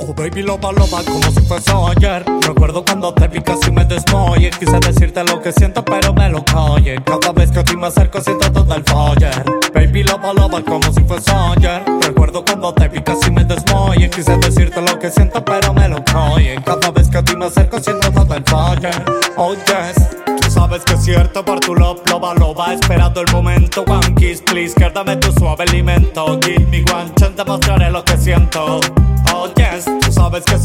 Oh baby loba loba como si fuese ayer. Recuerdo cuando te vi casi me desmoye Quise decirte lo que siento pero me lo calle Cada vez que a ti me acerco siento todo el fire. Baby loba loba como si fuese ayer. Recuerdo cuando te vi casi me desmoye Quise decirte lo que siento pero me lo calle Cada vez que a ti me acerco siento todo el fire. Oh yes. Tú sabes que es cierto por tu love, loba, loba Esperando el momento, one kiss, please Que dame tu suave alimento. Give me one chance, te mostraré lo que siento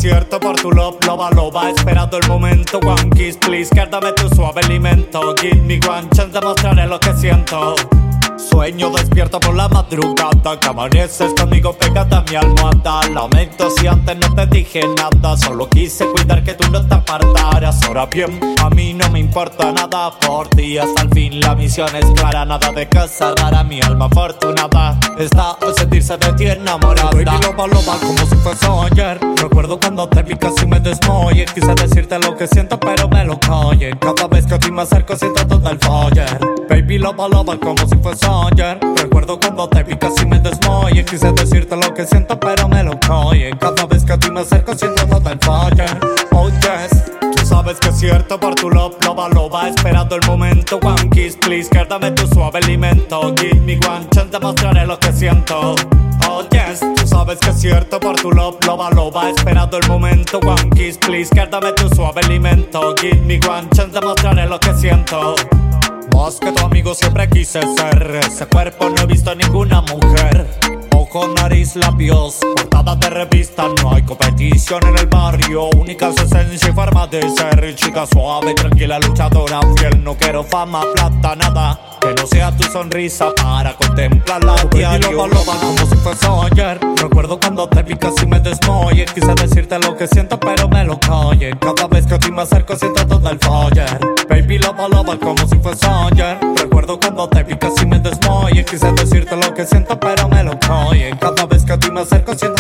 cierto por tu love, loba, loba Esperando el momento, one kiss, please Que dame tu suave alimento. Give me one chance, te mostraré lo que siento. Sueño despierto por la madrugada Que amaneces conmigo pegada a mi almohada. Lamento si antes no te dije nada Solo quise cuidar que tú no te Ahora bien, a mí no me importa nada por ti Hasta el fin. La misión es clara Nada de que cerrar mi alma afortunada. Está al sentirse de ti enamorada. Baby loba loba como si fuese ayer. Recuerdo cuando te vi casi me desmoye Quise decirte lo que siento pero me lo calle. Cada vez que a ti me acerco siento todo el fire Baby loba loba como si fuese ayer. Recuerdo cuando te vi casi me desmoye Quise decirte lo que siento pero me lo calle. Cada vez que a ti me acerco siento todo el fire Oh yes sabes que es cierto por tu love, loba, loba Esperando el momento, one kiss, please Que dame tu suave alimento. Give me one chance, te mostraré lo que siento. Oh yes, tú sabes que es cierto por tu love, loba, loba Esperando el momento, one kiss, please Que dame tu suave alimento. Give me one chance, te mostraré lo que siento. Más que tu amigo siempre quise ser Ese cuerpo no he visto ninguna mujer Ojo, nariz, labios Portadas de revista No hay competición en el barrio Única esencia y forma de ser Chica suave, tranquila, luchadora, fiel. No quiero fama, plata, nada que no sea tu sonrisa para contemplarla a diario. Loba, loba, como si fuese ayer. Recuerdo cuando te vi casi me desmoye Quise decirte lo que siento pero me lo calle. Cada vez que a ti me acerco siento todo el fire. Baby loba loba como si fuese ayer. Recuerdo cuando te vi casi me desmoye Quise decirte lo que siento pero me lo calle